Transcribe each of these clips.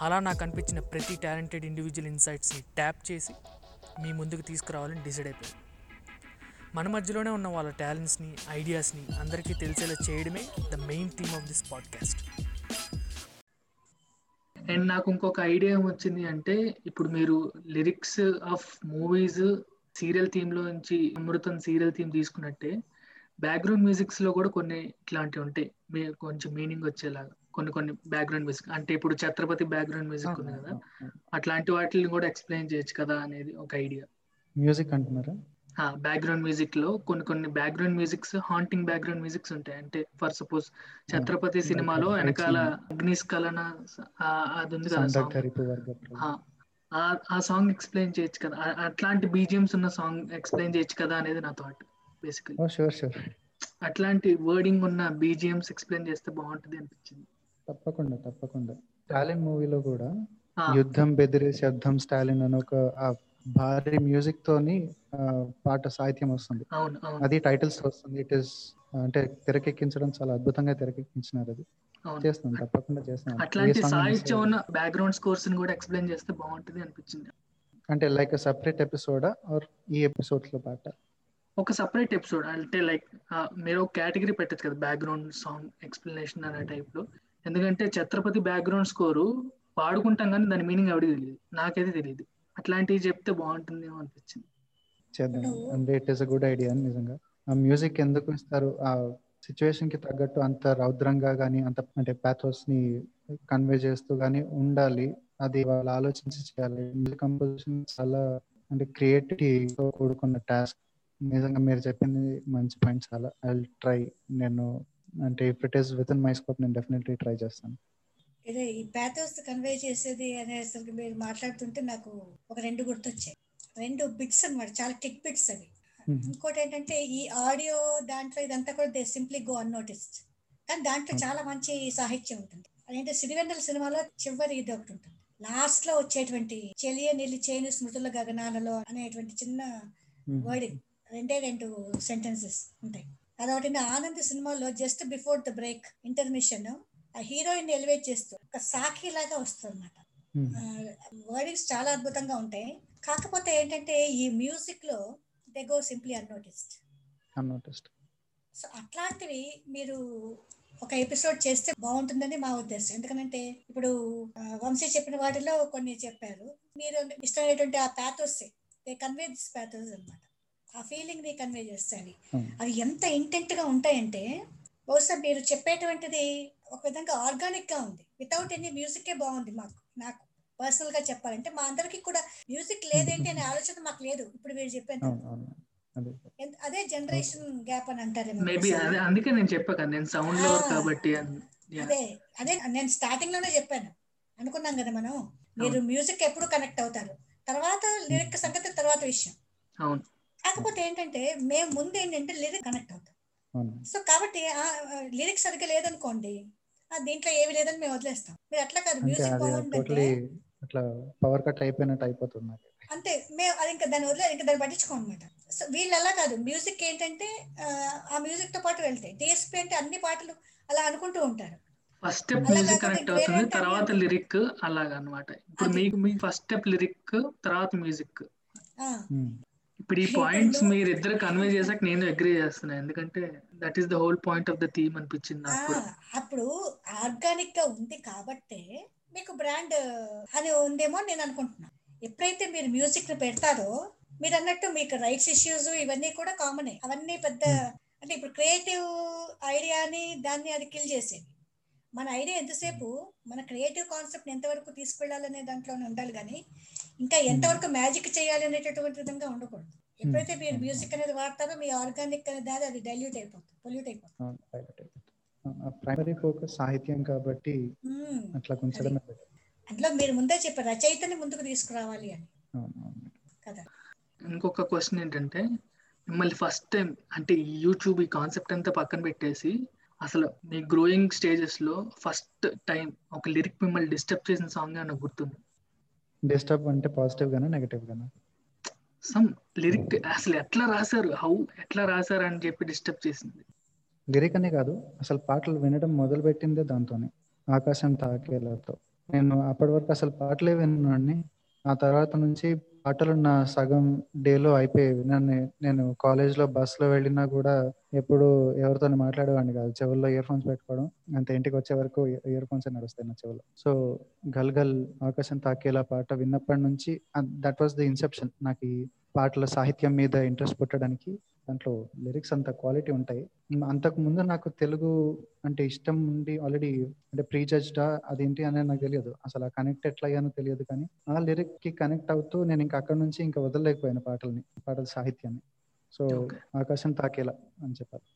అలా నాకు అనిపించిన ప్రతి టాలెంటెడ్ ఇండివిజువల్ ఇన్సైట్స్ని ట్యాప్ చేసి మీ ముందుకు తీసుకురావాలని డిసైడ్ అయిపోయింది మన మధ్యలోనే ఉన్న వాళ్ళ టాలెంట్స్ని ఐడియాస్ని అందరికీ తెలిసేలా చేయడమే the main theme of this podcast. And నాకు ఇంకొక ఐడియా ఏమొచ్చింది అంటే ఇప్పుడు మీరు లిరిక్స్ ఆఫ్ మూవీస్ సీరియల్ థీమ్లో నుంచి అమృతం సీరియల్ థీమ్ తీసుకున్నట్టే బ్యాక్గ్రౌండ్ మ్యూజిక్స్లో కూడా కొన్ని ఇట్లాంటివి ఉంటాయి. మీ కొంచెం మీనింగ్ వచ్చేలాగా. కొన్ని కొన్ని బ్యాక్గ్రౌండ్ మ్యూజిక్ అంటే ఇప్పుడు ఛత్రపతి బ్యాక్గ్రౌండ్ మ్యూజిక్ ఉంది కదా అట్లాంటి వాటిని కూడా ఎక్స్ప్లెయిన్ చేయొచ్చు కదా అనేది ఒక ఐడియా మ్యూజిక్ అంటున్నారా? బ్యాక్గ్రౌండ్ మ్యూజిక్లో కొన్ని కొన్ని background musics haunting background musics ఉంటాయి. అంటే ఫర్ సపోజ్ ఛత్రపతి సినిమాలో వెనకాల అగ్నిస్కలన అది ఉంది కదా ఆ సాంగ్ ఎక్స్ప్లెయిన్ చేయొచ్చు కదా. అట్లాంటి బీజిఎమ్స్ ఉన్న సాంగ్ ఎక్స్ప్లెయిన్ చేయొచ్చు కదా అనేది నా థాట్ బేసికలీ షూర్ అట్లాంటి వర్డింగ్ ఉన్న బీజిఎమ్స్ ఎక్స్ప్లెయిన్ చేస్తే బాగుంటది అనిపించింది. తప్పకుండా తప్పకుండా. స్టాలిన్ మూవీలో కూడా యుద్ధం బెదిరే శబ్దం స్టాలిన్ అని ఒక భారీ మ్యూజిక్ తోని పాట సాహిత్యం వస్తుంది. అది టైటిల్స్ వస్తుంది. ఇట్ ఇస్ అంటే తెరకెక్కించడం చాలా అద్భుతంగా తెరకెక్కించినారు అది. చేస్తాం తప్పకుండా చేస్తాం. అట్లాంటి సాహిత్యం? ఉన్న బ్యాక్గ్రౌండ్ స్కోర్స్ని కూడా ఎక్స్ప్లెయిన్ చేస్తే బాగుంటది అనిపించింది. అంటే లైక్ సపరేట్ ఎపిసోడా ఆర్ ఈ ఎపిసోడ్స్లో పాట? ఒక సపరేట్ ఎపిసోడ్ అంటే లైక్ మీరు ఒక కేటగిరీ పెట్టచ్చు కదా బ్యాక్గ్రౌండ్ సాంగ్ ఎక్స్ప్లెనేషన్ అనే టైప్లో. ఎందుకంటే ఛత్రపతి బ్యాక్గ్రౌండ్ స్కోరు పాడుకుంటాం కానీ దాని మీనింగ్ ఎవరికి తెలియదు. నాకైతే తెలియదు. అట్లాంటివి చెప్తే బాగుంటుందేమో అనిపించింది. చేద్దాం. అంటే it is a good idea నిజంగా. ఆ మ్యూజిక్ ఎందుకు ఇస్తారు? ఆ సిచ్యువేషన్కి తగ్గట్టు అంత రౌద్రంగా కానీ అంత అంటే పాథోస్ని కన్వే చేస్తూ కానీ ఉండాలి. అది వాళ్ళు ఆలోచించి చేయాలి. మ్యూజిక్ కంపోజిషన్ చాలా అంటే క్రియేటివిటీతో కూడుకున్న టాస్క్ నిజంగా మీరు చెప్పింది మంచి పాయింట్ చాలా. ఐ ట్రై నేను అంటే if it is within my scope నేను డెఫినెట్లీ ట్రై చేస్తాను. ఇదే ఈ ప్యాథోస్ కన్వే చేసేది అనేసరికి మీరు మాట్లాడుతుంటే నాకు ఒక రెండు గుర్తొచ్చాయి. రెండు బిట్స్ అన్నమాట చాలా టిక్ బిట్స్ అవి. ఇంకోటి ఏంటంటే ఈ ఆడియో దాంట్లో ఇదంతా కూడా దే సింప్లీ గో అన్నోటిస్డ్ కానీ దాంట్లో. చాలా మంచి సాహిత్యం ఉంటుంది. అదేంటే సిరివెన్నెల సినిమాలో చివరి ఇది ఒకటి ఉంటుంది. లాస్ట్లో వచ్చేటువంటి చెలియ నిలిచేను స్మృతుల గగనాలలో అనేటువంటి చిన్న. వర్డింగ్ రెండే రెండు సెంటెన్సెస్ ఉంటాయి. అదొకటి ఆనంద్ సినిమాలో just before the break intermission ఆ హీరోయిన్ ఎలివేట్ చేస్తూ ఒక సాఖి లాగా వస్తుంది అనమాట Mhm. వర్డింగ్స్ చాలా అద్భుతంగా ఉంటాయి. కాకపోతే ఏంటంటే ఈ మ్యూజిక్లో they go simply unnoticed Unnoticed. So అట్లాంటివి మీరు ఒక ఎపిసోడ్ చేస్తే బాగుంటుందని మా ఉద్దేశం. ఎందుకంటే ఇప్పుడు వంశీ చెప్పిన వాటిలో కొన్ని చెప్పారు. మీరు ఇష్టమైనటువంటి ఆ pathos they convey this pathos అనమాట ఆ ఫీలింగ్ని కన్వే చేస్తాయి అవును. అవి ఎంత ఇంటెంట్గా ఉంటాయంటే బహుశా మీరు చెప్పేటువంటిది ఒక విధంగా ఆర్గానిక్గా ఉంది. వితౌట్ ఎనీ మ్యూజిక్ బాగుంది మాకు నాకు పర్సనల్గా చెప్పాలంటే మా అందరికి కూడా మ్యూజిక్ లేదేంటి అనే ఆలోచన మాకు లేదు. ఇప్పుడు మీరు అవును అదే. జనరేషన్ గ్యాప్ అని. అదే అందుకే నేను నేను సౌండ్. కాబట్టి. అదే అదే నేను స్టార్టింగ్లోనే చెప్పాను. అనుకున్నాం కదా మనం. మీరు మ్యూజిక్ ఎప్పుడు కనెక్ట్ అవుతారు. తర్వాత లిరిక్ సంగతి తర్వాత విషయం. అవును. కాకపోతే ఏంటంటే మేము ముందు ఏంటంటే లిరిక్ కనెక్ట్ అవుతాం సో కాబట్టి లిరిక్స్ సరిగ్గా లేదనుకోండి ఆ దీంట్లో ఏమి లేదని మేము వదిలేస్తాం. మీరు అట్లా కాదు మ్యూజిక్ బాగుందంటే అట్లా పవర్ కట్ అయిపోయినట్టు అయిపోతుంది అంతే మేము అది ఇంకా దాన్ని వదిలే ఇంకా దాన్ని పట్టించుకోమన్నమాట సో వీళ్ళు అలా కాదు మ్యూజిక్ ఏంటంటే ఆ, ఆ మ్యూజిక్తో పాటు వెళ్తాయి. డిఎస్పీ అంటే అన్ని పాటలు అలా అనుకుంటూ ఉంటారు. ఫస్ట్ స్టెప్ అలా మ్యూజిక్ కనెక్ట్ అవుతుంది తర్వాత లిరిక్ అలాగా అన్నమాట ఇప్పుడు. మీకు మీ ఫస్ట్ స్టెప్ లిరిక్ తర్వాత మ్యూజిక్ ఆ. ఇప్పుడు ఈ పాయింట్స్ మీరు ఇద్దరు కన్వే చేసాక నేను అగ్రీ చేస్తున్నాను ఎందుకంటే that is the whole point of the theme అనిపించింది నాకు అప్పుడు ఆర్గానిక్గా ఉంది కాబట్టే మీకు బ్రాండ్ అని ఉందేమో నేను అనుకుంటున్నా. ఎప్పుడైతే మీరు మ్యూజిక్ని పెడతారో మీరు అన్నట్టు మీకు రైట్స్ ఇష్యూస్ ఇవన్నీ కూడా కామనే అవన్నీ పెద్ద అంటే ఇప్పుడు క్రియేటివ్ ఐడియాని దాన్ని అది కిల్ చేసేది. మన ఐడియా ఎంతసేపు మన క్రియేటివ్ కాన్సెప్ట్ ఎంతవరకు తీసుకెళ్ళాలనే దాంట్లోనే ఉండాలి కానీ ఇంకా ఎంతవరకు మ్యాజిక్ చేయాలి అనేటటువంటి విధంగా ఉండకూడదు. ఎప్పుడైతే మీరు మ్యూజిక్ అనేది వాడతారో మీ ఆర్గానిక్ అనేది దాని అది డైల్యూట్ అయిపోతుంది పొల్యూట్ అయిపోతుంది. ప్రైమరీ ఫోకస్ సాహిత్యం కాబట్టి. అట్లా కొంచెం అందులో మీరు ముందే చెప్పారు రచయితని ముందుకు తీసుకురావాలి అని. కదా. ఇంకొక క్వశ్చన్ ఏంటంటే మిమ్మల్ని ఫస్ట్ టైం అంటే ఈ యూట్యూబ్ ఈ కాన్సెప్ట్ అంతా పక్కన పెట్టేసి అసలు మీ గ్రోయింగ్ స్టేజెస్లో ఫస్ట్ టైం ఒక లిరిక్ మిమ్మల్ని డిస్టర్బ్ చేసిన సాంగ్ ఏమైనా గుర్తుంది? డిస్టర్బ్ అంటే పాజిటివ్ గానా నెగటివ్ గానా? సమ్ లిరిక్ అసలు ఎట్లా రాశారు? హౌ ఎట్లా రాశారు అని చెప్పి డిస్టర్బ్ చేసింది. లిరిక్ అనే కాదు అసలు పాటలు వినడం మొదలు పెట్టిందే దాంతోనే. ఆకాశం తాకేలతో. నేను అప్పటి వరకు అసలు పాటలే విన్నాను ఆ తర్వాత నుంచి పాటలు నా సగం డేలో అయిపోయేవి. నన్ను నేను కాలేజ్లో బస్సులో వెళ్ళినా కూడా ఎప్పుడు ఎవరితో మాట్లాడేవాడిని కాదు. చెవుల్లో ఇయర్ ఫోన్స్ పెట్టుకోవడం అంత ఇంటికి వచ్చే వరకు ఇయర్ ఫోన్స్ నడుస్తాయి నా చెవులో సో గల్ గల్ ఆకాశం తాకేలా పాట విన్నప్పటి నుంచి దట్ వాస్ ది ఇన్సెప్షన్ నాకు పాటల సాహిత్యం మీద ఇంట్రెస్ట్ పుట్టడానికి దాంట్లో లిరిక్స్ అంత క్వాలిటీ ఉంటాయి. అంతకు ముందు నాకు తెలుగు అంటే ఇష్టం ఉండి ఆల్రెడీ అంటే ప్రీ జడ్జ్డా అదేంటి అనేది నాకు తెలియదు. అసలు ఆ కనెక్ట్ ఎట్లా అయ్యానో తెలియదు కానీ ఆ లిరిక్కి కనెక్ట్ అవుతూ నేను ఇంకా అక్కడ నుంచి ఇంకా వదలలేకపోయాను పాటల్ని పాటల సాహిత్యాన్ని. సో. ఆకాశం తాకేలా అని చెప్పాలి.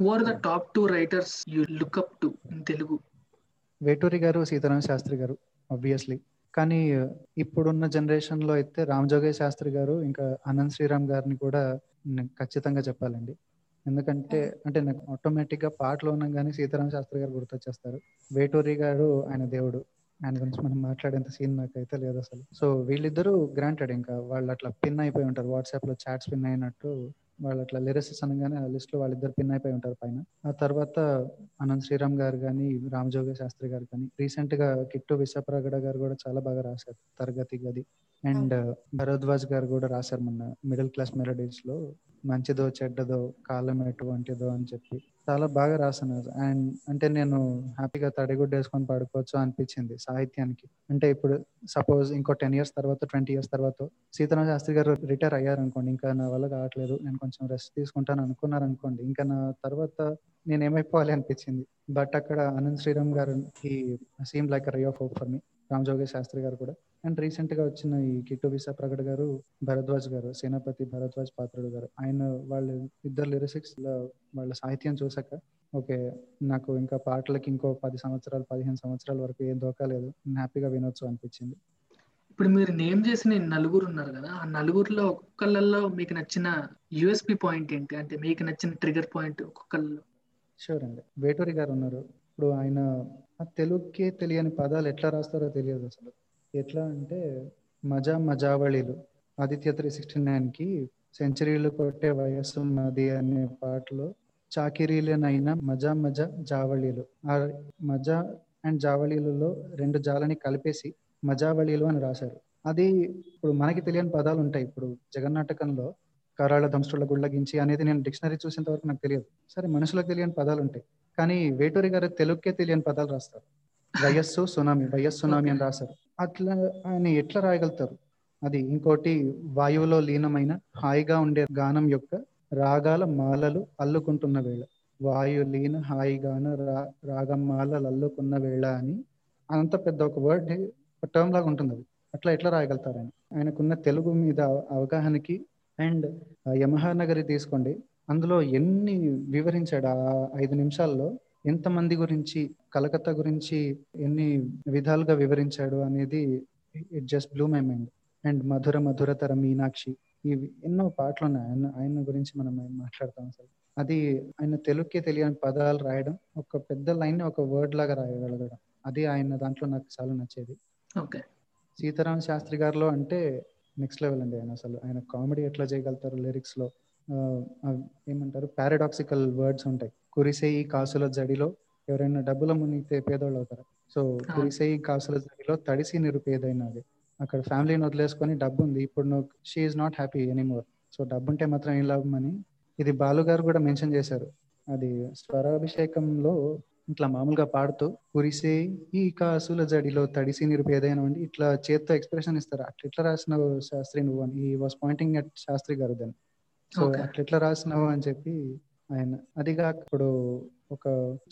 Who are the top two writers you look up to in Telugu Veturi garu Sitarama Sastry గారు ఆబ్వియస్లీ కానీ ఇప్పుడున్న జనరేషన్లో అయితే రామ్ జోగయ్య శాస్త్రి గారు ఇంకా అనంత్ శ్రీరామ్ గారిని కూడా నేను ఖచ్చితంగా చెప్పాలండి. ఎందుకంటే అంటే నాకు ఆటోమేటిక్గా పాటలు ఉన్నాగానే సీతారామ శాస్త్రి గారు గుర్తొచ్చేస్తారు. వేటూరి గారు ఆయన దేవుడు. ఆయన గురించి మనం మాట్లాడేంత సీన్ నాకైతే లేదు అసలు. సో వీళ్ళిద్దరూ గ్రాంటెడ్ ఇంకా వాళ్ళు అట్లా పిన్ అయిపోయి ఉంటారు. వాట్సాప్లో చాట్స్ పిన్ అయినట్టు వాళ్ళు అట్లా లిరిసిస్ అనగానే ఆ లిస్ట్లో వాళ్ళిద్దరు పిన్ అయిపోయి ఉంటారు పైన. ఆ తర్వాత అనంత్ శ్రీరామ్ గారు కానీ రామజోగ శాస్త్రి గారు కానీ రీసెంట్గా కిట్టు విశ్వప్రగడ గారు కూడా చాలా బాగా రాశారు తరగతి గది. అండ్ భరద్వాజ్ గారు కూడా రాశారు మొన్న మిడిల్ క్లాస్ మెలడీస్లో మంచిదో చెడ్డదో కాలం ఎటువంటిదో అని చెప్పి. చాలా బాగా రాస్తున్నారు. అండ్ అంటే నేను హ్యాపీగా తడిగుడ్డ వేసుకొని పడుకోవచ్చు అనిపించింది సాహిత్యానికి. అంటే ఇప్పుడు సపోజ్ ఇంకో టెన్ ఇయర్స్ తర్వాత ట్వంటీ ఇయర్స్ తర్వాత సీతారామ శాస్త్రి గారు రిటైర్ అయ్యారు అనుకోండి ఇంకా నా వల్ల కావట్లేదు నేను కొంచెం రెస్ట్ తీసుకుంటాను అనుకున్నారు అనుకోండి ఇంకా నా తర్వాత నేను ఏమైపోవాలి అనిపించింది. బట్ అక్కడ అనంత్ శ్రీరామ్ గారు ఈ seem like ray of hope for me Ram Jogi Sastry garu కూడా. అండ్ రీసెంట్గా వచ్చిన ఈ కిట్టు విసా ప్రగడ్ గారు భరద్వాజ్ గారు సేనాపతి భరద్వాజ్ పాత్రుడు గారు ఆయన వాళ్ళు ఇద్దరు లిరిసిక్స్ వాళ్ళ సాహిత్యం చూసాక ఓకే నాకు ఇంకా పాటలకి ఇంకో పది సంవత్సరాలు పదిహేను సంవత్సరాల వరకు ఏం దోకా లేదు హ్యాపీగా వినొచ్చు అనిపించింది. ఇప్పుడు మీరు నేమ్ చేసిన నలుగురు ఉన్నారు కదా ఆ నలుగురిలో ఒక్కొక్కళ్ళలో మీకు నచ్చిన యుఎస్పి పాయింట్ ఏంటి? అంటే మీకు నచ్చిన ట్రిగర్ పాయింట్ ఒక్కొక్కళ్ళలో. షూర్ అండి. వేటూరి గారు ఉన్నారు. ఇప్పుడు ఆయన తెలుగుకే తెలియని పదాలు ఎట్లా రాస్తారో తెలియదు అసలు. ఎట్లా అంటే మజా మజావళిలు. ఆదిత్య త్రీ సిక్స్టీ నైన్కి సెంచరీలు కొట్టే వయస్సు మది అనే పాటలో చాకిరీలనైనా మజా మజా జావళీలు. ఆ మజా అండ్ జావళీలలో రెండు జాలని కలిపేసి మజావళీలు అని రాశారు. అది ఇప్పుడు మనకి తెలియని పదాలు ఉంటాయి. ఇప్పుడు జగన్నాటకంలో కరాళ దంష్టుల గుళ్ళగించి అనేది నేను డిక్షనరీ చూసేంత వరకు నాకు తెలియదు. సరే మనుషులకు తెలియని పదాలు ఉంటాయి. కానీ వేటూరి గారు తెలుగుకే తెలియని పదాలు రాస్తారు. వయస్సు సునామీ వయస్సు సునామీ అని రాశారు. అట్లా ఆయన ఎట్లా రాయగలుగుతారు? అది ఇంకోటి వాయువులో లీనమైన హాయిగా ఉండే గానం యొక్క రాగాల మాలలు అల్లుకుంటున్న వేళ. వాయు లీన హాయిగాన రా రాగం మాలలు అల్లుకున్న వేళ అని అంత పెద్ద ఒక వర్డ్ టర్మ్ లాగా ఉంటుంది అది అట్లా ఎట్లా రాయగలుగుతారు ఆయన? ఆయనకున్న తెలుగు మీద అవగాహనకి అండ్ యమహానగరి తీసుకోండి. అందులో ఎన్ని వివరించాడు? ఆ ఐదు నిమిషాల్లో ఎంతమంది గురించి కలకత్తా గురించి ఎన్ని విధాలుగా వివరించాడు అనేది it just blew my mind and Madhura Madhuratara Meenakshi ఇవి ఎన్నో పాటలు ఉన్నాయి ఆయన ఆయన గురించి మనం మాట్లాడతాం అసలు? అది ఆయన తెలుగుకే తెలియని పదాలు రాయడం ఒక పెద్ద లైన్ ఒక వర్డ్ లాగా రాయగలగడం. అది ఆయన దాంట్లో నాకు చాలా నచ్చేది. ఓకే. సీతారామ శాస్త్రి గారిలో అంటే నెక్స్ట్ లెవెల్ అండి ఆయన అసలు. ఆయన కామెడీ ఎట్లా చేయగలుగుతారు లిరిక్స్లో? ఏమంటారు? పారాడాక్సికల్ వర్డ్స్ ఉంటాయి. కురిసేయి కాసుల జడిలో ఎవరైనా డబ్బుల మునిగితే పేదోళ్ళు అవుతారు? సో కురిసేయి కాసుల జడిలో తడిసి నిరుపేదైనది అక్కడ ఫ్యామిలీని వదిలేసుకొని డబ్బు ఉంది. ఇప్పుడు నువ్వు she's not happy anymore so డబ్బు ఉంటే మాత్రం ఏం లాభం అని ఇది బాలు గారు కూడా మెన్షన్ చేశారు. అది స్వరాభిషేకంలో ఇట్లా మామూలుగా పాడుతూ కురిసే ఈ కాసుల జడిలో తడిసి నిరుపేదైన అండి ఇట్లా చేత్తో ఎక్స్ప్రెషన్ ఇస్తారు? అట్లా ఎట్లా రాసినావు శాస్త్రి నువ్వు అని? ఈ వాస్ పాయింటింగ్ అట్ శాస్త్రి గారు దాన్ని. సో అట్లా ఎట్లా రాసినావు అని చెప్పి ఆయన అదిగా ఇప్పుడు ఒక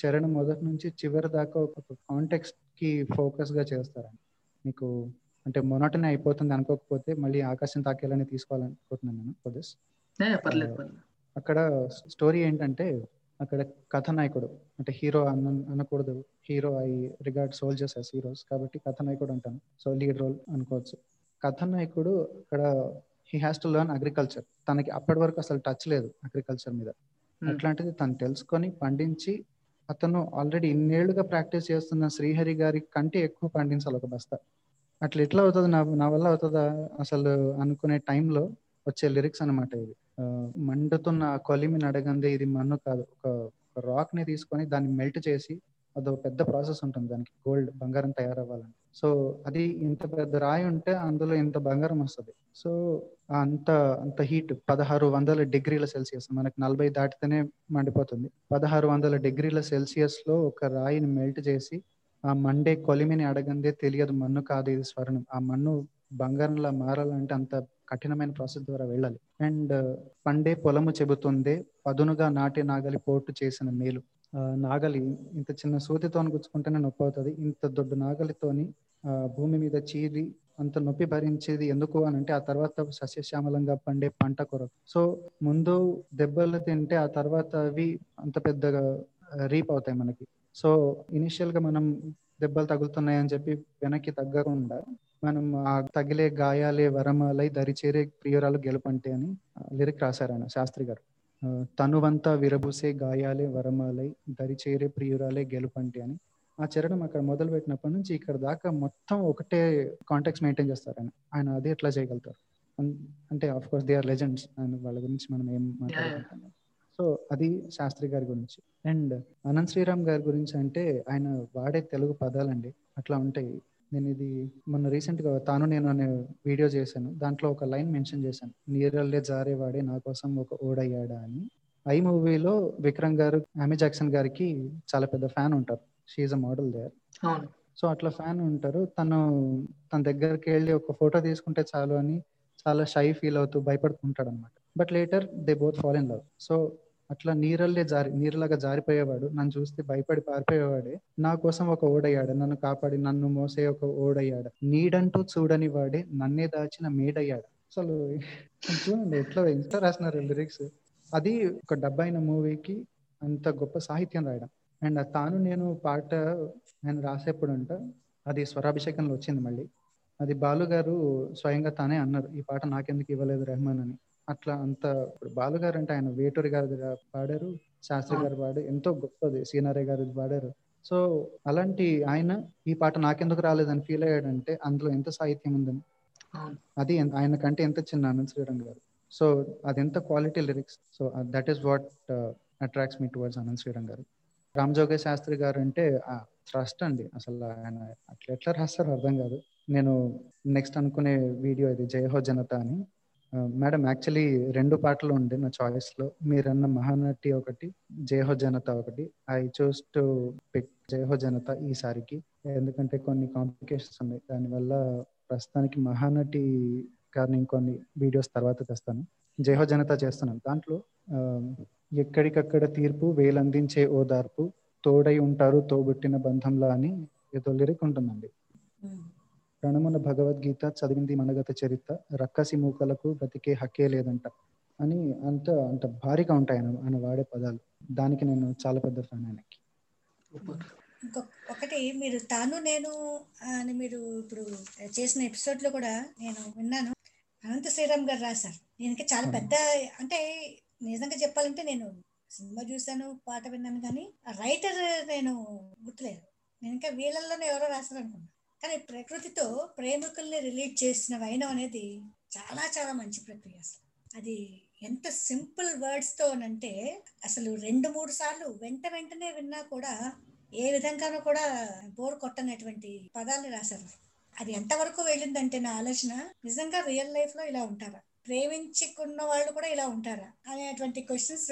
చరణం మొదటి నుంచి చివరి దాకా ఒక కాంటెక్స్ట్కి ఫోకస్గా చేస్తారు మీకు అంటే మొనటనే అయిపోతుంది అనుకోకపోతే మళ్ళీ ఆకాశం తాకేలని తీసుకోవాలనుకుంటున్నాను నేను ఫర్ దిస్ అక్కడ స్టోరీ ఏంటంటే అక్కడ కథానాయకుడు అంటే హీరో అన్న అనకూడదు. Hero I regard soldiers heroes కాబట్టి కథానాయకుడు అంటాను. సో లీడ్ రోల్ అనుకోవచ్చు. కథానాయకుడు అక్కడ he has to learn agriculture తనకి అప్పటి వరకు అసలు టచ్ లేదు అగ్రికల్చర్ మీద. అట్లాంటిది తను తెలుసుకొని పండించి అతను ఆల్రెడీ ఇన్నేళ్ళుగా ప్రాక్టీస్ చేస్తున్న శ్రీహరి గారి కంటే ఎక్కువ పండించాలి ఒక బస్తా. అట్లా ఎట్లా అవుతుంది? నా నా వల్ల అవుతుందా? అసలు అనుకునే టైంలో వచ్చే లిరిక్స్ అనమాట ఇది మండుతున్న కొలిమిని అడగందే ఇది మన్ను కాదు. ఒక రాక్ని తీసుకొని దాన్ని మెల్ట్ చేసి అదొక పెద్ద ప్రాసెస్ ఉంటుంది దానికి. గోల్డ్ బంగారం తయారవ్వాలని. సో అది ఇంత పెద్ద రాయి ఉంటే అందులో ఇంత బంగారం వస్తుంది. సో అంత అంత హీట్ పదహారు వందల డిగ్రీల సెల్సియస్ మనకి నలభై దాటితేనే మండిపోతుంది. పదహారు వందల డిగ్రీల సెల్సియస్లో ఒక రాయిని మెల్ట్ చేసి ఆ మండే కొలిమిని అడగందే తెలియదు మన్ను కాదు ఇది స్వర్ణం. ఆ మన్ను బంగారంలా మారాలంటే అంత కఠినమైన ప్రాసెస్ ద్వారా వెళ్ళాలి. అండ్ పండే పొలము చెబుతుందే పదునుగా నాటి నాగలి పోటు చేసిన మేలు. నాగలి ఇంత చిన్న సూదితో గుచ్చుకుంటేనే నొప్పి అవుతుంది ఇంత దొడ్డు నాగలితోని ఆ, భూమి మీద చీరి అంత నొప్పి భరించేది ఎందుకు అని అంటే ఆ తర్వాత సస్యశ్యామలంగా పండే పంట కొరకు సో ముందు దెబ్బలు తింటే ఆ తర్వాత అవి అంత పెద్దగా రీప్ అవుతాయి మనకి. సో ఇనిషియల్గా మనం దెబ్బలు తగులుతున్నాయని చెప్పి వెనక్కి తగ్గకుండా మనం ఆ తగిలే గాయాలే వరమాలై దరిచేరే ప్రియురాలు గెలుపంటే అని లిరిక్ రాశారు ఆయన శాస్త్రి గారు. తనువంతా విరబూసే గాయాలే వరమాలై దరిచేరే ప్రియురాలే గెలుపంటే అని. ఆ చరణం అక్కడ మొదలు పెట్టినప్పటి నుంచి ఇక్కడ దాకా మొత్తం ఒకటే కాంటాక్ట్స్ మెయింటైన్ చేస్తారు ఆయన. ఆయన అది ఎట్లా చేయగలుగుతారు? అంటే of course they are legends and వాళ్ళ గురించి మనం ఏం మాట్లాడుకుంటాం. సో అది శాస్త్రి గారి గురించి. అండ్ అనంత్ శ్రీరామ్ గారి గురించి అంటే ఆయన వాడే తెలుగు పదాలండి. అట్లా ఉంటాయి. నేను ఇది మొన్న రీసెంట్గా తాను నేను అనే వీడియో చేశాను. దాంట్లో ఒక లైన్ మెన్షన్ చేశాను. నీరల్లే జారేవాడే నా కోసం ఒక ఓడయ్యాడా అని. ఐ మూవీలో విక్రమ్ గారు ఆమె జాక్సన్ గారికి చాలా పెద్ద ఫ్యాన్ ఉంటారు. She's a model there so అట్లా ఫ్యాన్ ఉంటారు. తను తన దగ్గరికి వెళ్ళి ఒక ఫోటో తీసుకుంటే చాలు అని చాలా షై ఫీల్ అవుతూ భయపడుతుంటాడు అనమాట but later they both fall in love. So అట్లా నీరల్లే జారి నీరులాగా జారిపోయేవాడు. నన్ను చూస్తే భయపడి పారిపోయేవాడే. నా కోసం ఒక ఓడయ్యాడు. నన్ను కాపాడి నన్ను మోసే ఒక ఓడయ్యాడు. నీడంటూ చూడని వాడే నన్నే దాచిన మేడయ్యాడు. అసలు చూడండి ఎట్లా ఎంత రాసినారు లిరిక్స్ అది ఒక డబ్బైన మూవీకి అంత గొప్ప సాహిత్యం రాయడం. అండ్ తాను నేను పాట నేను రాసేప్పుడు అంట అది స్వరాభిషేకంలో వచ్చింది మళ్ళీ. అది బాలు గారు స్వయంగా తానే అన్నారు ఈ పాట నాకెందుకు ఇవ్వలేదు రెహమాన్ అని. అట్లా అంత ఇప్పుడు బాలు గారు అంటే ఆయన వేటూరి గారు పాడారు శాస్త్రి గారు పాడారు ఎంతో గొప్పది సీనారే గారు పాడారు. సో అలాంటి ఆయన ఈ పాట నాకెందుకు రాలేదని ఫీల్ అయ్యాడంటే అందులో ఎంత సాహిత్యం ఉందని. అది ఆయన కంటే ఎంత చిన్న అనంత్ శ్రీరామ్ గారు. సో అది ఎంత quality lyrics so that is what attracts me towards Anant Sriram garu. Ram Joge Sastry గారు అంటే ట్రస్ట్ అండి. అసలు ఆయన అట్లా ఎట్లా రాస్తారో అర్థం కాదు. నేను నెక్స్ట్ అనుకునే వీడియో ఇది జయహో జనత అని. మేడం యాక్చువల్లీ రెండు పాటలు ఉండే నా చాయిస్లో. మీరన్న మహానటి ఒకటి జయహో జనత ఒకటి. I choose to pick Jayaho Janatha ఈసారికి ఎందుకంటే కొన్ని కాంప్లికేషన్స్ ఉన్నాయి. దానివల్ల ప్రస్తుతానికి మహానటి గారిని ఇంకొన్ని వీడియోస్ తర్వాత తెస్తాను. జయహో జనత చేస్తున్నాను. దాంట్లో ఎక్కడికక్కడ తీర్పు వేలందించే ఓదార్పు తోడై ఉంటారు తోబుట్టిన బంధంలా అని ఏదో లిరిక్ ఉంటుందండి. Hmm. ఉమ్. ప్రణమున భగవద్గీత చదివింది మనగత చరిత్ర. రక్కసి మూకలకు బ్రతికే హక్కే లేదంట అని అంత అంత భారీగా ఉంటాయి ఆయన ఆయన వాడే పదాలు. దానికి నేను చాలా పెద్ద ఫ్యాన్ ఆయనకి. ఒకటి మీరు తాను నేను అని మీరు ఇప్పుడు చేసిన ఎపిసోడ్లో కూడా నేను విన్నాను. అనంత శ్రీరామ్ గారు రాశారు. దీనికి చాలా పెద్ద అంటే నిజంగా చెప్పాలంటే నేను సినిమా చూశాను పాట విన్నాను కానీ రైటర్ నేను గుర్తులేదు. నేను ఇంకా వీళ్ళల్లోనే ఎవరో రాశారు అనుకున్నా కానీ ప్రకృతితో ప్రేమికుల్ని రిలీట్ చేసిన వైనం అనేది చాలా చాలా మంచి ప్రక్రియ అసలు. అది ఎంత సింపుల్ వర్డ్స్తో అంటే అసలు రెండు మూడు సార్లు వెంట వెంటనే విన్నా కూడా ఏ విధంగానూ కూడా బోర్ కొట్టనటువంటి పదాలు రాశారు. అది ఎంతవరకు వెళ్ళిందంటే నా ఆలోచన నిజంగా రియల్ లైఫ్లో ఇలా ఉంటారా? ప్రేమించుకున్న వాళ్ళు కూడా ఇలా ఉంటారా? అనేటువంటి క్వశ్చన్స్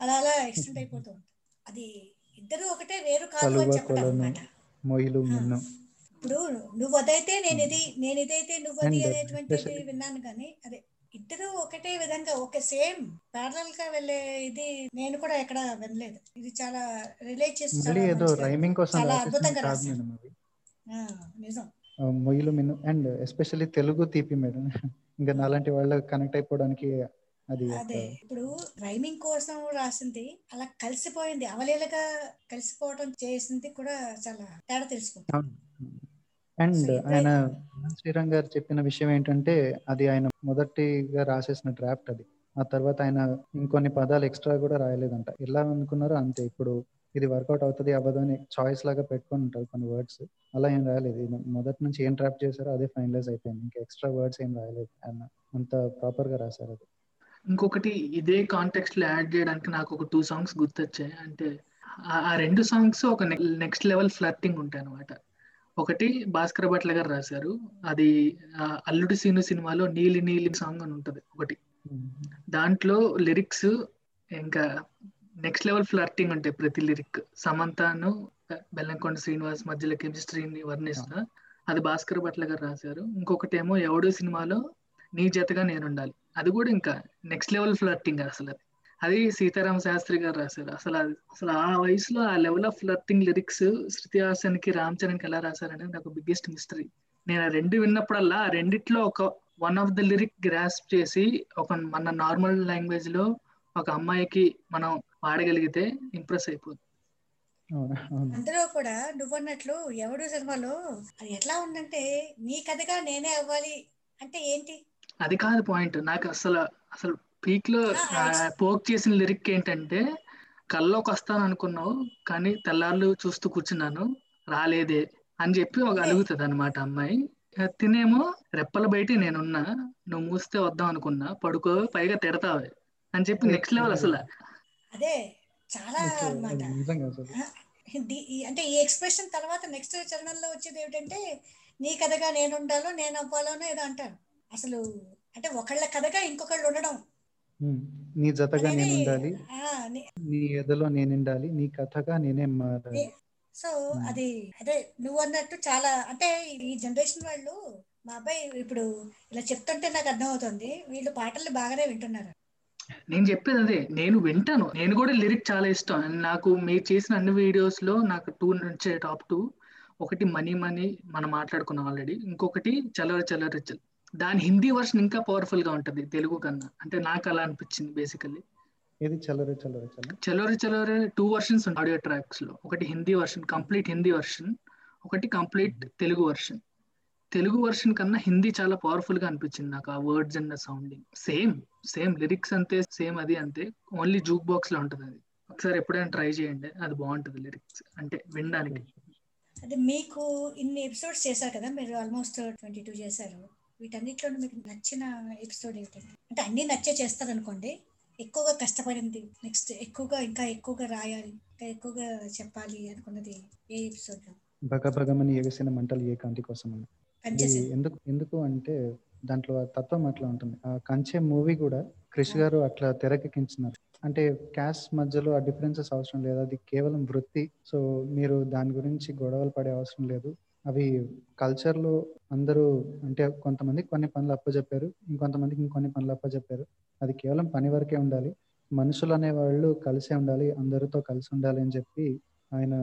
అలా అలా ఎక్స్టెండ్ అయిపోతూ ఉంటాయి. అది ఇద్దరు ఒకటే వేరు కాదు అని చెప్పడం అనమాట ఇప్పుడు నువ్వు అదైతే నేను ఇది నేను ఇదైతే నువ్వు అది అనేటువంటిది విన్నాను కానీ అదే ఇద్దరు ఒకటే విధంగా ఒక సేమ్ ప్యారలల్గా వెళ్ళే ఇది నేను కూడా ఎక్కడ వినలేదు. ఇది చాలా రిలేట్ చేసి మళ్ళీ చాలా ఏదో మంచిగా- రైమింగ్ కోసం చాలా అద్భుతంగా ఆ, నిజం. మిన్ను అండ్ ఎస్పెషల్లీ తెలుగు తీపి మేడం. ఇంకా నాలాంటి వాళ్ళు కనెక్ట్ అయిపోవడానికి అది అదే ఇప్పుడు రైమింగ్ కోసం రాసింది అలా కలిసిపోయింది అవలీలగా కలిసిపోవడం చేసింది కూడా చాలా తేడా తెలుసుకుంది అండ్ ఆయన శ్రీరామ్ గారు చెప్పిన విషయం ఏంటంటే అది ఆయన మొదటిగా రాసేసిన డ్రాఫ్ట్ అది. ఆ తర్వాత ఆయన ఇంకొన్ని పదాలు ఎక్స్ట్రా కూడా రాయలేదంట. ఎలా అనుకున్నారో అంతే. ఇప్పుడు ఇది వర్కౌట్ అవుతుంది అవ్వదు అని చాయిస్ లాగా పెట్టుకొని ఉంటారు కొన్ని వర్డ్స్ అలా ఏం రాయలేదు. మొదటి నుంచి ఏం డ్రాఫ్ట్ చేశారో అదే ఫైనలైజ్ అయిపోయింది. ఇంకా ఎక్స్ట్రా వర్డ్స్ ఏం రాయలేదు. ఆయన అంత ప్రాపర్గా రాశారు అది. ఇంకొకటి ఇదే కాంటెక్స్ట్లో యాడ్ చేయడానికి నాకు ఒక టూ సాంగ్స్ గుర్తొచ్చాయి. అంటే ఆ- ఆ రెండు సాంగ్స్ ఒక నెక్స్ట్ లెవెల్ ఫ్లర్టింగ్ ఉంటాయి అనమాట ఒకటి భాస్కర్ భట్ల గారు రాశారు. అది అల్లుడు సీను సినిమాలో నీలి నీలి సాంగ్ అని ఉంటది ఒకటి. దాంట్లో లిరిక్స్ ఇంకా నెక్స్ట్ లెవెల్ ఫ్లర్టింగ్ ఉంటాయి ప్రతి లిరిక్. సమంతను బెల్లంకొండ శ్రీనివాస్ మధ్యలో కెమిస్ట్రీని వర్ణిస్తా. అది భాస్కర్ భట్ల గారు రాశారు. ఇంకొకటి ఏమో ఎవడో సినిమాలో నీ జతగా నేను ఉండాలి అది కూడా ఇంకా నెక్స్ట్ లెవెల్ ఫ్లర్టింగ్ అసలు అది అది సీతారామ శాస్త్రి గారు రాశారు. అసలు అది అసలు ఆ వయసులో ఆ level of flirting lyrics Shruti హాసన్కి Ram చరణ్కి ఎలా రాశారనేది నాకు బిగ్గెస్ట్ మిస్టరీ నేను ఆ రెండు విన్నప్పుడల్లా ఆ రెండిట్లో ఒక one of the lyric grasp చేసి ఒక మన నార్మల్ లాంగ్వేజ్లో ఒక అమ్మాయికి మనం వాడగలిగితే ఇంప్రెస్ అయిపోతుంది అవును? అవును. అందులో కూడా నువ్వన్నట్లు ఎవడు సినిమాలో అది ఎట్లా ఉందంటే నీ కథగా నేనే అవ్వాలి అంటే ఏంటి? అది కాదు పాయింట్ నాకు అసలు అసలు పీక్లో పోక్ చేసిన లిరిక్ ఏంటంటే కల్లోకి వస్తాను అనుకున్నావు కానీ తెల్లార్లు చూస్తూ కూర్చున్నాను రాలేదే అని చెప్పి ఒక అదే. అలుగుతుంది అనమాట అమ్మాయి తినేమో రెప్పల బయట నేనున్నా నువ్వు మూస్తే వద్దాం అనుకున్నా పడుకో పైగా తిడతావే అని చెప్పి నెక్స్ట్ లెవెల్ అసలు. అదే చాలా అంటే ఈ ఎక్స్ప్రెషన్ తర్వాత నెక్స్ట్ చరణంలో వచ్చేది ఏమిటంటే నీ కథగా నేను ఉండాలో నేను అవ్వాలోనో ఏదో అంటారు. అసలు అంటే ఒకళ్ళ కథగా ఇంకొకళ్ళు ఉండడం. నీ జతగా నేను ఉండాలి ని- ఎదలో నేను ఉండాలి నీ కథగా నేనే మారాలి. సో అది అదే నువ్వు అన్నట్టు చాలా అంటే ఈ జనరేషన్ వాళ్ళు మా అబ్బాయి ఇప్పుడు ఇలా చెప్తుంటే నాకు అర్థమవుతుంది. వీళ్ళు పాటలు బాగానే వింటున్నారు. నేను చెప్పేది అదే. నేను వింటాను. నేను కూడా లిరిక్ చాలా ఇష్టం. నాకు మీరు చేసిన అన్ని వీడియోస్లో నాకు టూ నుంచి టాప్ టూ. ఒకటి మనీ మనీ మనం మాట్లాడుకున్నాం ఆల్రెడీ. ఇంకొకటి చలర చలర చల్ దాని హిందీ వర్షన్ ఇంకా పవర్ఫుల్గా ఉంటది తెలుగు కన్నా. అంటే నాకు అలా అనిపించింది బేసికల్లీ చల్ల చలోరి చలోరి టూ వర్షన్స్ ఆడియో ట్రాక్స్లో. ఒకటి Hindi version complete Hindi version ఒకటి complete Telugu version Telugu version కన్నా హిందీ చాలా పవర్ఫుల్గా అనిపించింది నాకు ఆ words and sounding same same lyrics అంతే సేమ్ అది అంతే. ఓన్లీ జూక్ బాక్స్లో ఉంటది అది. ఒకసారి ఎప్పుడైనా ట్రై చేయండి అది బాగుంటది లిరిక్స్ అంటే వినడానికి. అదే మీకు ఇన్ని ఎపిసోడ్స్ చేశారు కదా మీరు ఆల్మోస్ట్ ట్వంటీ టూ చేశారు. వీటన్నిటిలో మీకు నచ్చిన ఎపిసోడ్ ఏమిటండి అంటే అన్ని నచ్చే చేస్తారు అనుకోండి ఎక్కువగా కష్టపడింది నెక్స్ట్ ఎక్కువగా ఇంకా ఎక్కువగా రాయాలి ఇంకా ఎక్కువగా చెప్పాలి అనుకున్నది ఏ ఎపిసోడ్లో. భగ భగమని ఎగసిన మంటలు ఏ కాంతి కోసం ఎందుకు ఎందుకు అంటే దాంట్లో తత్వం అట్లా ఉంటుంది. ఆ కంచె మూవీ కూడా క్రిష్ గారు అట్లా తెరకెక్కించినారు. అంటే క్యాస్ట్ మధ్యలో ఆ డిఫరెన్సెస్ అవసరం లేదు. అది కేవలం వృత్తి. సో మీరు దాని గురించి గొడవలు పడే అవసరం లేదు. అవి కల్చర్లో అందరూ అంటే కొంతమంది కొన్ని పనులు అప్పచెప్పారు ఇంకొంతమందికి ఇంకొన్ని పనులు అప్పచెప్పారు అది కేవలం పని వరకే ఉండాలి. మనుషులు అనేవాళ్ళు కలిసే ఉండాలి అందరితో కలిసి ఉండాలి అని చెప్పి ఆయన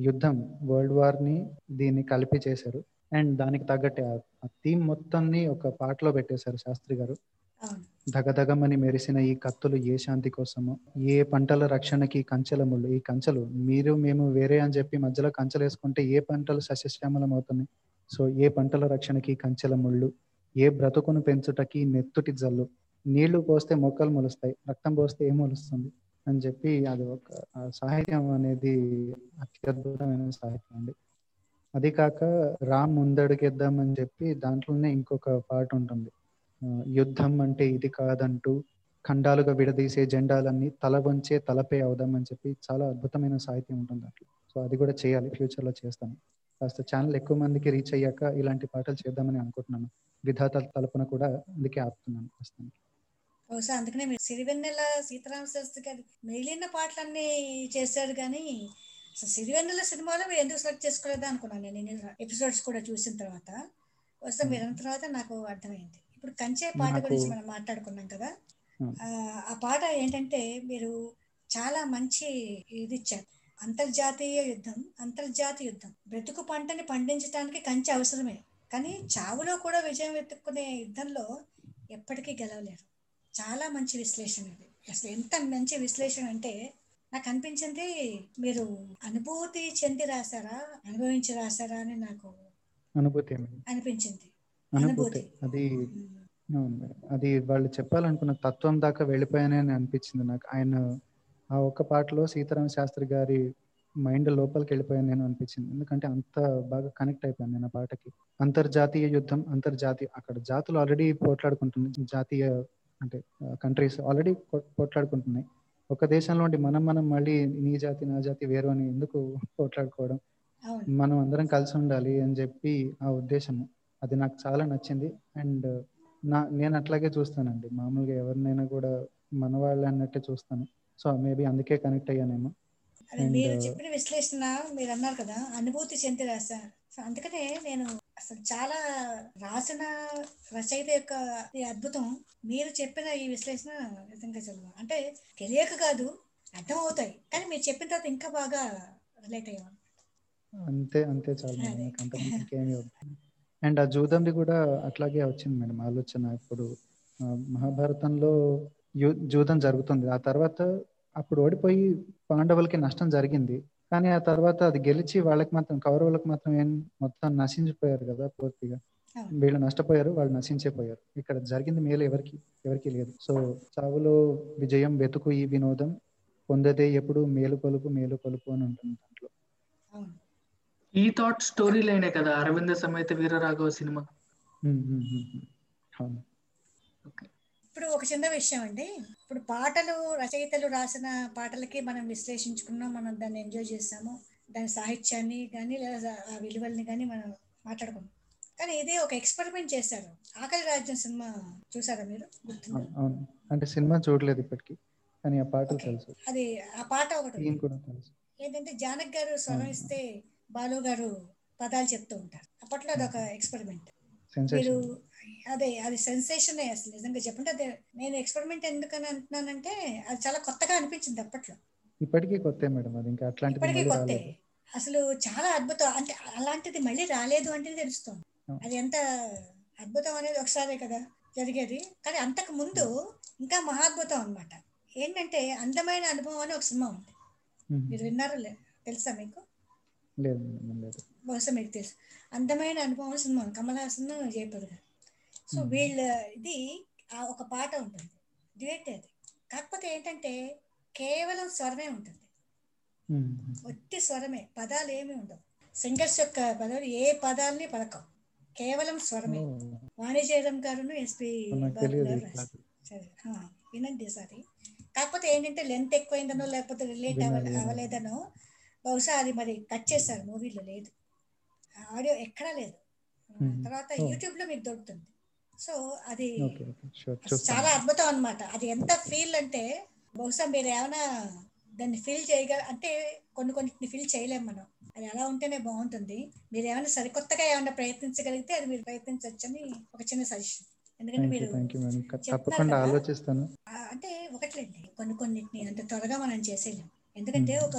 యుద్ధం వరల్డ్ వార్ని దీన్ని కలిపి చేశారు. అండ్ దానికి తగ్గట్టే ఆ థీమ్ మొత్తాన్ని ఒక పాటలో పెట్టేశారు శాస్త్రి గారు. దగదగమని మెరిసిన ఈ కత్తులు ఏ శాంతి కోసమో? ఏ పంటల రక్షణకి కంచెల ముళ్ళు ఈ కంచెలు మీరు మేము వేరే అని చెప్పి మధ్యలో కంచెలు వేసుకుంటే ఏ పంటలు సస్యశ్యామలం అవుతున్నాయి సో ఏ పంటల రక్షణకి కంచెల ముళ్ళు ఏ బ్రతుకును పెంచుటకి నెత్తుటి జల్లు? నీళ్ళు పోస్తే మొక్కలు మొలుస్తాయి రక్తం పోస్తే ఏం మొలుస్తుంది? అని చెప్పి అది ఒక సాహిత్యం అనేది అత్యద్భుతమైన సాహిత్యం అండి. అది కాక రామ్ ముందడుగేద్దాం అని చెప్పి దాంట్లోనే ఇంకొక పాట ఉంటుంది. యుద్ధం అంటే ఇది కాదంటూ ఖండాలుగా విడదీసే జెండాలన్నీ తల వంచే తలపే అవుదామని చెప్పి చాలా అద్భుతమైన సాహిత్యం ఉంటుంది అట్లా సో అది కూడా చేయాలి ఫ్యూచర్లో చేస్తాను. కాస్త ఛానల్ ఎక్కువ మందికి రీచ్ అయ్యాక ఇలాంటి పాటలు చేద్దామని అనుకుంటున్నాను. విధాత తలపున కూడా అందుకే ఆపుతున్నాను ప్రస్తుతానికి. బహుశా అందుకనే మీరు సిరివెన్నెల సీతారామ శాస్త్రి గారి మిగిలిన పాటలన్నీ చేశారు కానీ అసలు సిరివెన్నెల సినిమాలో మీరు ఎందుకు సెలెక్ట్ చేసుకోలేదా అనుకున్నాను నేను. ఎపిసోడ్స్ కూడా చూసిన తర్వాత. బహుశా మీరు తర్వాత నాకు అర్థమైంది. ఇప్పుడు కంచే పాట గురించి మనం మాట్లాడుకున్నాం కదా. ఆ, పాట ఏంటంటే మీరు చాలా మంచి ఇది ఇచ్చారు. అంతర్జాతీయ యుద్ధం అంతర్జాతీయ యుద్ధం. బ్రతుకు పంటని పండించడానికి కంచె అవసరమే. కానీ చావులో కూడా విజయం వెతుక్కునే యుద్ధంలో ఎప్పటికీ గెలవలేరు. చాలా మంచి విశ్లేషణ ఇది. అసలు ఎంత మంచి విశ్లేషణ అంటే నాకు అనిపించింది మీరు అనుభూతి చెంది రాశారా అనుభవించి రాశారా అని నాకు అనుభూతి? అనిపించింది. అనుభూతి. అది అది వాళ్ళు చెప్పాలనుకున్న తత్వం దాకా వెళ్ళిపోయానే అని అనిపించింది నాకు. ఆయన ఆ ఒక్క పాటలో సీతారామ శాస్త్రి గారి మైండ్ లోపలికి వెళ్ళిపోయాను నేను అనిపించింది. ఎందుకంటే అంత బాగా కనెక్ట్ అయిపోయాను నేను ఆ పాటకి. అంతర్జాతీయ యుద్ధం అంతర్జాతీయ అక్కడ జాతులు ఆల్రెడీ పోట్లాడుకుంటున్నాయి. జాతీయ అంటే కంట్రీస్ ఆల్రెడీ పోట్లాడుకుంటున్నాయి. ఒక దేశంలో ఉండి మనం మనం మళ్ళీ నీ జాతి నా జాతి వేరు అని ఎందుకు పోట్లాడుకోవడం? మనం అందరం కలిసి ఉండాలి అని చెప్పి ఆ ఉద్దేశము. అది నాకు చాలా నచ్చింది. అండ్ నా నేను అట్లాగే చూస్తానండి. మామూలుగా ఎవరినైనా కూడా మన వాళ్ళు అన్నట్టే చూస్తాను. సో మేబీ అందుకే కనెక్ట్ అయ్యానేమో. అది మీరు చెప్పిన విశ్లేషణ మీరు అన్నారు కదా అనుభూతి చెంది రాశా సో అందుకనే నేను అసలు చాలా రాసిన రచయిత యొక్క అద్భుతం మీరు చెప్పిన ఈ విశ్లేషణ నిజంగా చాలా అంటే తెలియక కాదు అర్థమవుతాయి. కానీ మీరు చెప్పిన తర్వాత ఇంకా బాగా రిలేట్ అయ్యాం అంతే అంతే చాలు. అండ్ ఆ జూదంది కూడా అట్లాగే వచ్చింది మేడం ఆలోచన ఇప్పుడు మహాభారతంలో జూదం జరుగుతుంది. ఆ తర్వాత అప్పుడు ఓడిపోయి పాండవులకి నష్టం జరిగింది. కానీ ఆ తర్వాత అది గెలిచి వాళ్ళకి మాత్రం కౌరవులకు మాత్రం ఏం మొత్తం నశించిపోయారు కదా పూర్తిగా. వీళ్ళు నష్టపోయారు వాళ్ళు నశించిపోయారు. ఇక్కడ జరిగింది మేలు ఎవరికి ఎవరికి లేదు. సో చావులో విజయం వెతుకు ఈ వినోదం పొందదే ఎప్పుడు మేలు కొలుపు మేలు కొలుపు అని ఉంటుంది దాంట్లో. ఈ థాట్ స్టోరీ లైనే కదా అరవింద సమేత వీరరాఘవ సినిమా. ఇప్పుడు ఒక చిన్న విషయం అండి. ఇప్పుడు పాటలు రచయితలు రాసిన పాటలకి మనం విశ్లేషించుకున్నాం మనం దాన్ని ఎంజాయ్ చేస్తాము. దాని సాహిత్యాన్ని కానీ లేదా ఆ విలువల్ని కానీ మనం మాట్లాడుకున్నాం కానీ ఇదే ఒక ఎక్స్పెరిమెంట్ చేశారు. ఆకలి రాజ్యం సినిమా చూసారా మీరు? అంటే సినిమా చూడలేదు ఇప్పటికి కానీ ఆ పాటలు Okay. తెలుసు. అది ఆ పాట ఒకటి ఏంటంటే జానక్ గారు స్వరం ఇస్తే బాలు గారు పదాలు చెప్తూ ఉంటారు. అప్పట్లో అదొక ఎక్స్పెరిమెంట్ మీరు అదే అది సెన్సేషన్ అసలు. నిజంగా చెప్పండి అదే నేను ఎక్స్పెరిమెంట్ ఎందుకని అంటున్నానంటే అది చాలా కొత్తగా అనిపించింది అప్పట్లో. ఇప్పటికీ కొత్త మేడం అది ఇంకా అట్లాంటిది ఇప్పటికీ కొత్తే. అసలు చాలా అద్భుతం. అంటే అలాంటిది మళ్ళీ రాలేదు అంటే తెలుస్తుంది. అది ఎంత అద్భుతం అనేది ఒకసారే కదా జరిగేది. కానీ అంతకు ముందు ఇంకా మహాద్భుతం అన్నమాట. ఏంటంటే అందమైన అనుభవం అని ఒక సినిమా ఉంది. మీరు విన్నారో లేదు తెలుసా మీకు? లేదు మేడం లేదు. బహుశా మీకు తెలుసు. అందమైన అనుభవం సినిమా కమల్ హాసన్ జయపూర్ గారు సో. వీళ్ళ ఇది ఆ ఒక పాట ఉంటుంది. డ్యూయట్ అది. కాకపోతే ఏంటంటే కేవలం స్వరమే ఉంటుంది. ఒట్టి స్వరమే. పదాలు ఏమి ఉండవు. సింగర్స్ యొక్క పదాలు ఏ పదాలని పలకవు. కేవలం స్వరమే. గారును ఎస్పి తెలియదు గారు ఆ, వినండి సారి కాకపోతే ఏంటంటే లెంత్ ఎక్కువైందనో లేకపోతే రిలేట్. అవ్వలేదనో బహుశా అది మరి కట్ చేశారు మూవీలో లేదు. ఆడియో ఎక్కడా లేదు. Hmm. తర్వాత Oh. యూట్యూబ్లో మీకు దొరుకుతుంది. సో అది చాలా అద్భుతం అన్నమాట. అది ఎంత ఫీల్ అంటే బహుశా మీరు ఏమైనా దాన్ని ఫీల్ చేయగల అంటే కొన్ని కొన్నిటిని ఫీల్ చేయలేం మనం. అది అలా ఉంటేనే బాగుంటుంది. మీరు ఏమైనా సరికొత్తగా ఏమైనా ప్రయత్నించగలిగితే అది మీరు ప్రయత్నించవచ్చని ఒక చిన్న సజెషన్ ఎందుకంటే మీరు తప్పకుండా. ఆలోచిస్తాను. అంటే ఒకట్లేండి. కొన్ని కొన్నిటిని అంత త్వరగా మనం చేసేయలేం. ఎందుకంటే. ఒక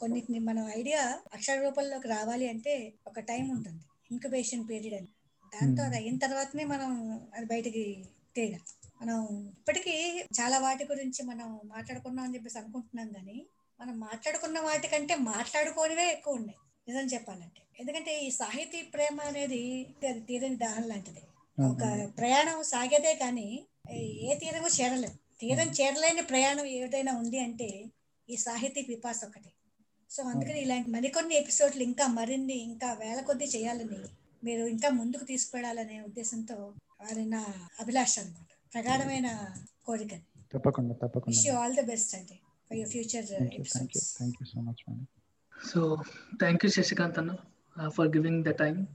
కొన్నిటిని మనం ఐడియా అక్షర రూపంలోకి రావాలి అంటే ఒక టైం ఉంటుంది. ఇంక్యుబేషన్ పీరియడ్ అని. దాంతో. అది అయిన తర్వాతనే మనం అది బయటికి తీయగలం మనం ఇప్పటికీ చాలా వాటి గురించి మనం మాట్లాడుకున్నాం అని చెప్పేసి అనుకుంటున్నాం కానీ మనం మాట్లాడుకున్న వాటికంటే మాట్లాడుకోనివే ఎక్కువ ఉన్నాయి. నిజం చెప్పాలంటే. ఎందుకంటే ఈ సాహితీ ప్రేమ అనేది అది తీరని దాహం లాంటిది. ఒక ప్రయాణం సాగేదే కానీ ఏ తీరము చేరలేదు. తీరం చేరలేని ప్రయాణం ఏదైనా ఉంది అంటే ఈ సాహితీ పిపాస్ ఒకటి. సో అందుకని ఇలాంటి మరికొన్ని ఎపిసోడ్లు ఇంకా మరిన్ని ఇంకా వేల కొద్దీ చేయాలని మీరు ఇంకా ముందుకు తీసుకువెళ్ళాలనే ఉద్దేశంతో అది నా అభిలాష అనమాట ప్రగాఢమైన కోరిక. తప్పకుండా తప్పకుండా. ఆల్ ద బెస్ట్ అండి for your future episodes thank you so much so thank you Sasikanth అన్న. ఫర్ గివింగ్ ద టైం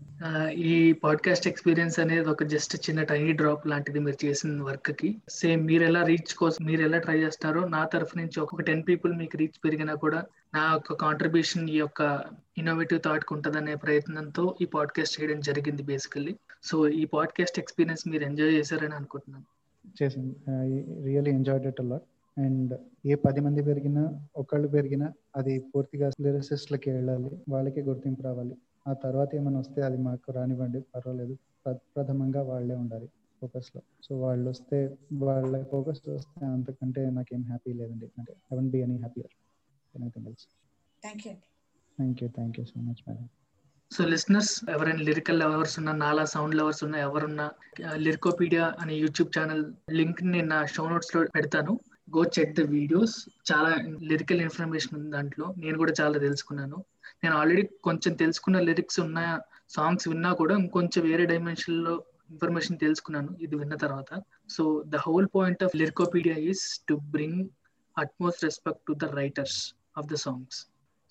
ఈ పాడ్కాస్ట్ ఎక్స్పీరియన్స్ అనేది ఒక జస్ట్ చిన్న టైనీ డ్రాప్ లాంటిది మీరు చేసిన వర్క్కి. సేమ్ మీరు ఎలా రీచ్ కోసం మీరు ఎలా ట్రై చేస్తారో నా తరఫు నుంచి ఒక టెన్ పీపుల్ మీకు రీచ్ పెరిగినా కూడా నా యొక్క కాంట్రిబ్యూషన్ ఈ యొక్క ఇన్నోవేటివ్ థాట్ ఉంటుందనే ప్రయత్నంతో ఈ పాడ్కాస్ట్ చేయడం జరిగింది బేసికల్లీ సో ఈ పాడ్కాస్ట్ ఎక్స్పీరియన్స్ మీరు ఎంజాయ్ చేశారని అనుకుంటున్నాను. చేసింది really enjoyed it a lot and ఏ పది మంది పెరిగినా ఒకళ్ళు పెరిగినా అది పూర్తిగా లిరిసిస్ట్లకి వెళ్ళాలి వాళ్ళకే గుర్తింపు రావాలి. ఆ తర్వాత ఏమైనా వస్తే అది మాకు రానివ్వండి పర్వాలేదు. ప్ర- ప్రథమంగా వాళ్ళే ఉండాలి ఫోకస్లో సో వాళ్ళు వస్తే వాళ్ళ ఫోకస్ వస్తే అంతకంటే నాకేం హ్యాపీ లేదండి. అంటే I won't be any happier anything else thank you thank you thank you so much madam so listeners ఎవరైనా లిరికల్ లవర్స్ ఉన్నా నాలా సౌండ్ లవర్స్ ఉన్నా ఎవరున్నా లిరికోపీడియా అనే యూట్యూబ్ ఛానల్ లింక్ నేను నా షో నోట్స్లో పెడతాను. గో చెక్ ద వీడియోస్ చాలా లిరికల్ ఇన్ఫర్మేషన్ ఉంది దాంట్లో. నేను కూడా చాలా తెలుసుకున్నాను. నేను ఆల్రెడీ కొంచెం తెలుసుకున్న లిరిక్స్ ఉన్న సాంగ్స్ విన్నా కూడా ఇంకొంచెం వేరే డైమెన్షన్లో ఇన్ఫర్మేషన్ తెలుసుకున్నాను ఇది విన్న తర్వాత. So the whole point of Lyricopedia is to bring utmost respect to the writers of the songs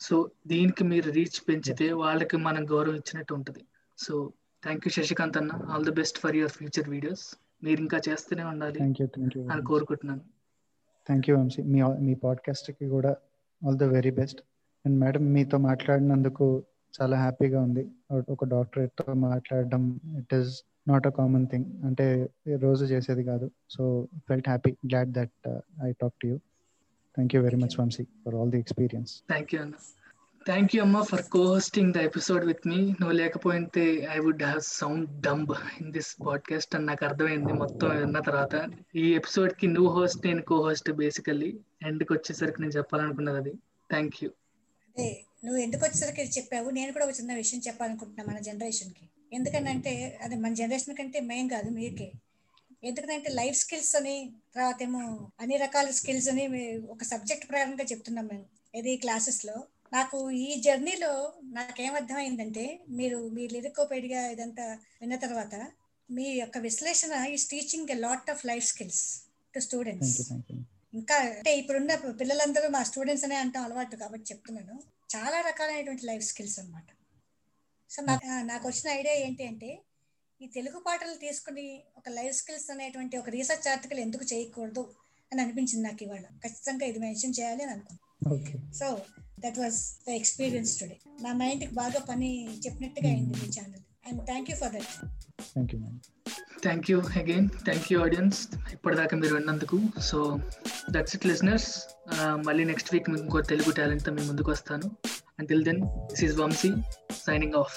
so దీనికి మీరు రీచ్ పెంచితే వాళ్ళకి మనం గౌరవం ఇచ్చినట్టు ఉంటుంది. సో థ్యాంక్ యూ శశికాంత్ అన్న. All the best for your future videos మీరు ఇంకా చేస్తూనే ఉండాలి అని కోరుకుంటున్నాను. థ్యాంక్ యూ వంశీ మీ మీ పాడ్కాస్ట్కి కూడా all the very best and madam మీతో మాట్లాడినందుకు చాలా హ్యాపీగా ఉంది. ఒక డాక్టరేట్తో మాట్లాడడం it is not a common thing అంటే రోజు చేసేది కాదు. So felt happy glad that I talk to you thank you very much Vamshi for all the experience thank you అన్న థ్యాంక్ యూ అమ్మ for cohosting the episode with me నువ్వు లేకపోతే I would have sound dumb in this podcast అని నాకు అర్థమైంది మొత్తం విన్న తర్వాత. ఈ ఎపిసోడ్కి నువ్వు హోస్ట్ నేను కో హోస్ట్ బేసికల్లీ ఎండ్కి వచ్చేసరికి నేను చెప్పాలనుకున్నది అది. థ్యాంక్ యూ నువ్వు ఎందుకు వచ్చేసరికి చెప్పావు? నేను కూడా ఒక చిన్న విషయం చెప్పాలనుకుంటున్నా మన జనరేషన్కి. ఎందుకనంటే అది మన జనరేషన్ కంటే మేం కాదు మీకే. ఎందుకంటే లైఫ్ స్కిల్స్ అని తర్వాత ఏమో అన్ని రకాల స్కిల్స్ అని ఒక సబ్జెక్ట్ ప్రకారంగా చెప్తున్నాం మేము. ఇది క్లాసెస్లో? నాకు ఈ జర్నీలో నాకేమర్థమైందంటే మీరు మీ లిరికోపేడిగా ఇదంతా విన్న తర్వాత మీ యొక్క విశ్లేషణ is teaching a lot of life skills to students ఇంకా అంటే ఇప్పుడున్న పిల్లలందరూ మా స్టూడెంట్స్ అనే అంటాం అలవాటు కాబట్టి చెప్తున్నాను. చాలా రకాలైనటువంటి లైఫ్ స్కిల్స్ అన్నమాట. సో నాకు నాకు వచ్చిన ఐడియా ఏంటి అంటే ఈ తెలుగు పాటలు తీసుకుని ఒక లైఫ్ స్కిల్స్ అనేటువంటి ఒక రీసెర్చ్ ఆర్టికల్ ఎందుకు చేయకూడదు అని అనిపించింది నాకు ఇవాళ. ఖచ్చితంగా ఇది మెన్షన్ చేయాలి అని అనుకున్నాను so that was the experience today నా మైండ్కి బాగా పని చెప్పినట్టుగా అయింది మీ channel and thank you for that thank you thank you again thank you audience ఇప్పటిదాకా మీరు విన్నందుకు. సో దట్స్ ఇట్ లిజనర్స్ మళ్ళీ నెక్స్ట్ వీక్ మీకు ఇంకో తెలుగు టాలెంట్తో మీ ముందుకు వస్తాను. Until then this is Vamshi signing off